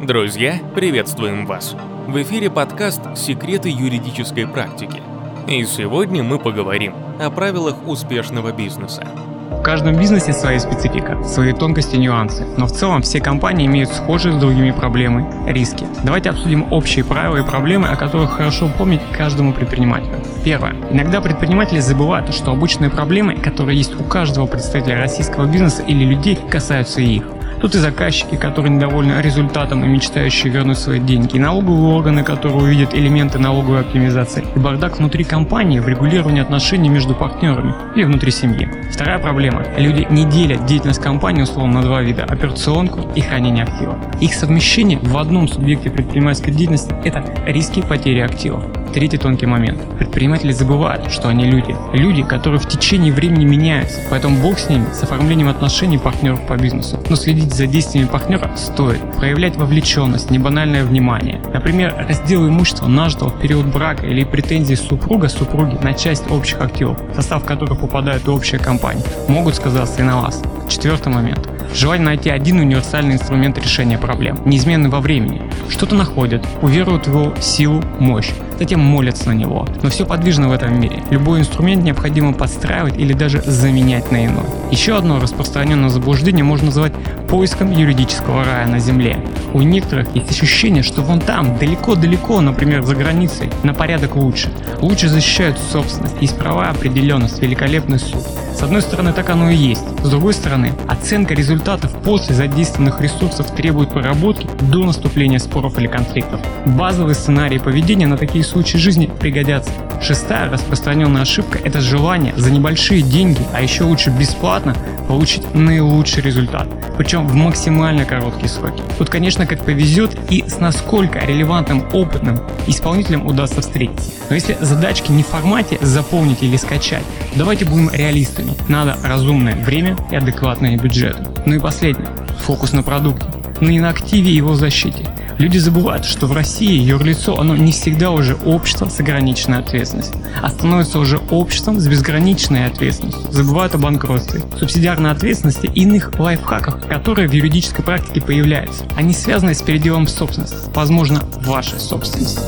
Друзья, приветствуем вас! В эфире подкаст «Секреты юридической практики». И сегодня мы поговорим о правилах успешного бизнеса. В каждом бизнесе своя специфика, свои тонкости и нюансы, но в целом все компании имеют схожие с другими проблемы – риски. Давайте обсудим общие правила и проблемы, о которых хорошо помнить каждому предпринимателю. Первое. Иногда предприниматели забывают, что обычные проблемы, которые есть у каждого представителя российского бизнеса или людей, касаются их. Тут и заказчики, которые недовольны результатом и мечтающие вернуть свои деньги, и налоговые органы, которые увидят элементы налоговой оптимизации, и бардак внутри компании в регулировании отношений между партнерами или внутри семьи. Вторая проблема. Люди не делят деятельность компании условно на два вида – операционку и хранение активов. Их совмещение в одном субъекте предпринимательской деятельности – это риски потери активов. Третий тонкий момент. Предприниматели забывают, что они люди. Люди, которые в течение времени меняются. Поэтому бог с ними, с оформлением отношений партнеров по бизнесу. Но следить за действиями партнера стоит. Проявлять вовлеченность, небанальное внимание. Например, раздел имущества нажитого в период брака или претензии супруга супруги на часть общих активов, в состав которых попадает общая компания, могут сказаться и на вас. Четвертый момент. Желание найти один универсальный инструмент решения проблем, неизменный во времени. Что-то находят, уверуют в его силу, мощь, затем молятся на него. Но все подвижно в этом мире. Любой инструмент необходимо подстраивать или даже заменять на иной. Еще одно распространенное заблуждение можно назвать поиском юридического рая на земле. У некоторых есть ощущение, что вон там, далеко-далеко, например, за границей, на порядок лучше. Лучше защищают собственность, есть права, определенность, великолепный суд. С одной стороны, так оно и есть. С другой стороны, оценка результатов после задействованных ресурсов требует проработки до наступления споров или конфликтов. Базовые сценарии поведения на такие случаи жизни пригодятся. Шестая распространенная ошибка – это желание за небольшие деньги, а еще лучше бесплатно, получить наилучший результат, причем в максимально короткие сроки. Тут, конечно, как повезет и с насколько релевантным опытным исполнителем удастся встретиться. Но если задачки не в формате заполнить или скачать, давайте будем реалистами. Надо разумное время и адекватные бюджеты. Ну и последнее. Фокус на продукте, не на активе и его защите. Люди забывают, что в России юрлицо, оно не всегда уже общество с ограниченной ответственностью, а становится уже обществом с безграничной ответственностью. Забывают о банкротстве, субсидиарной ответственности и иных лайфхаках, которые в юридической практике появляются. Они связаны с переделом в собственность, возможно, вашей собственности.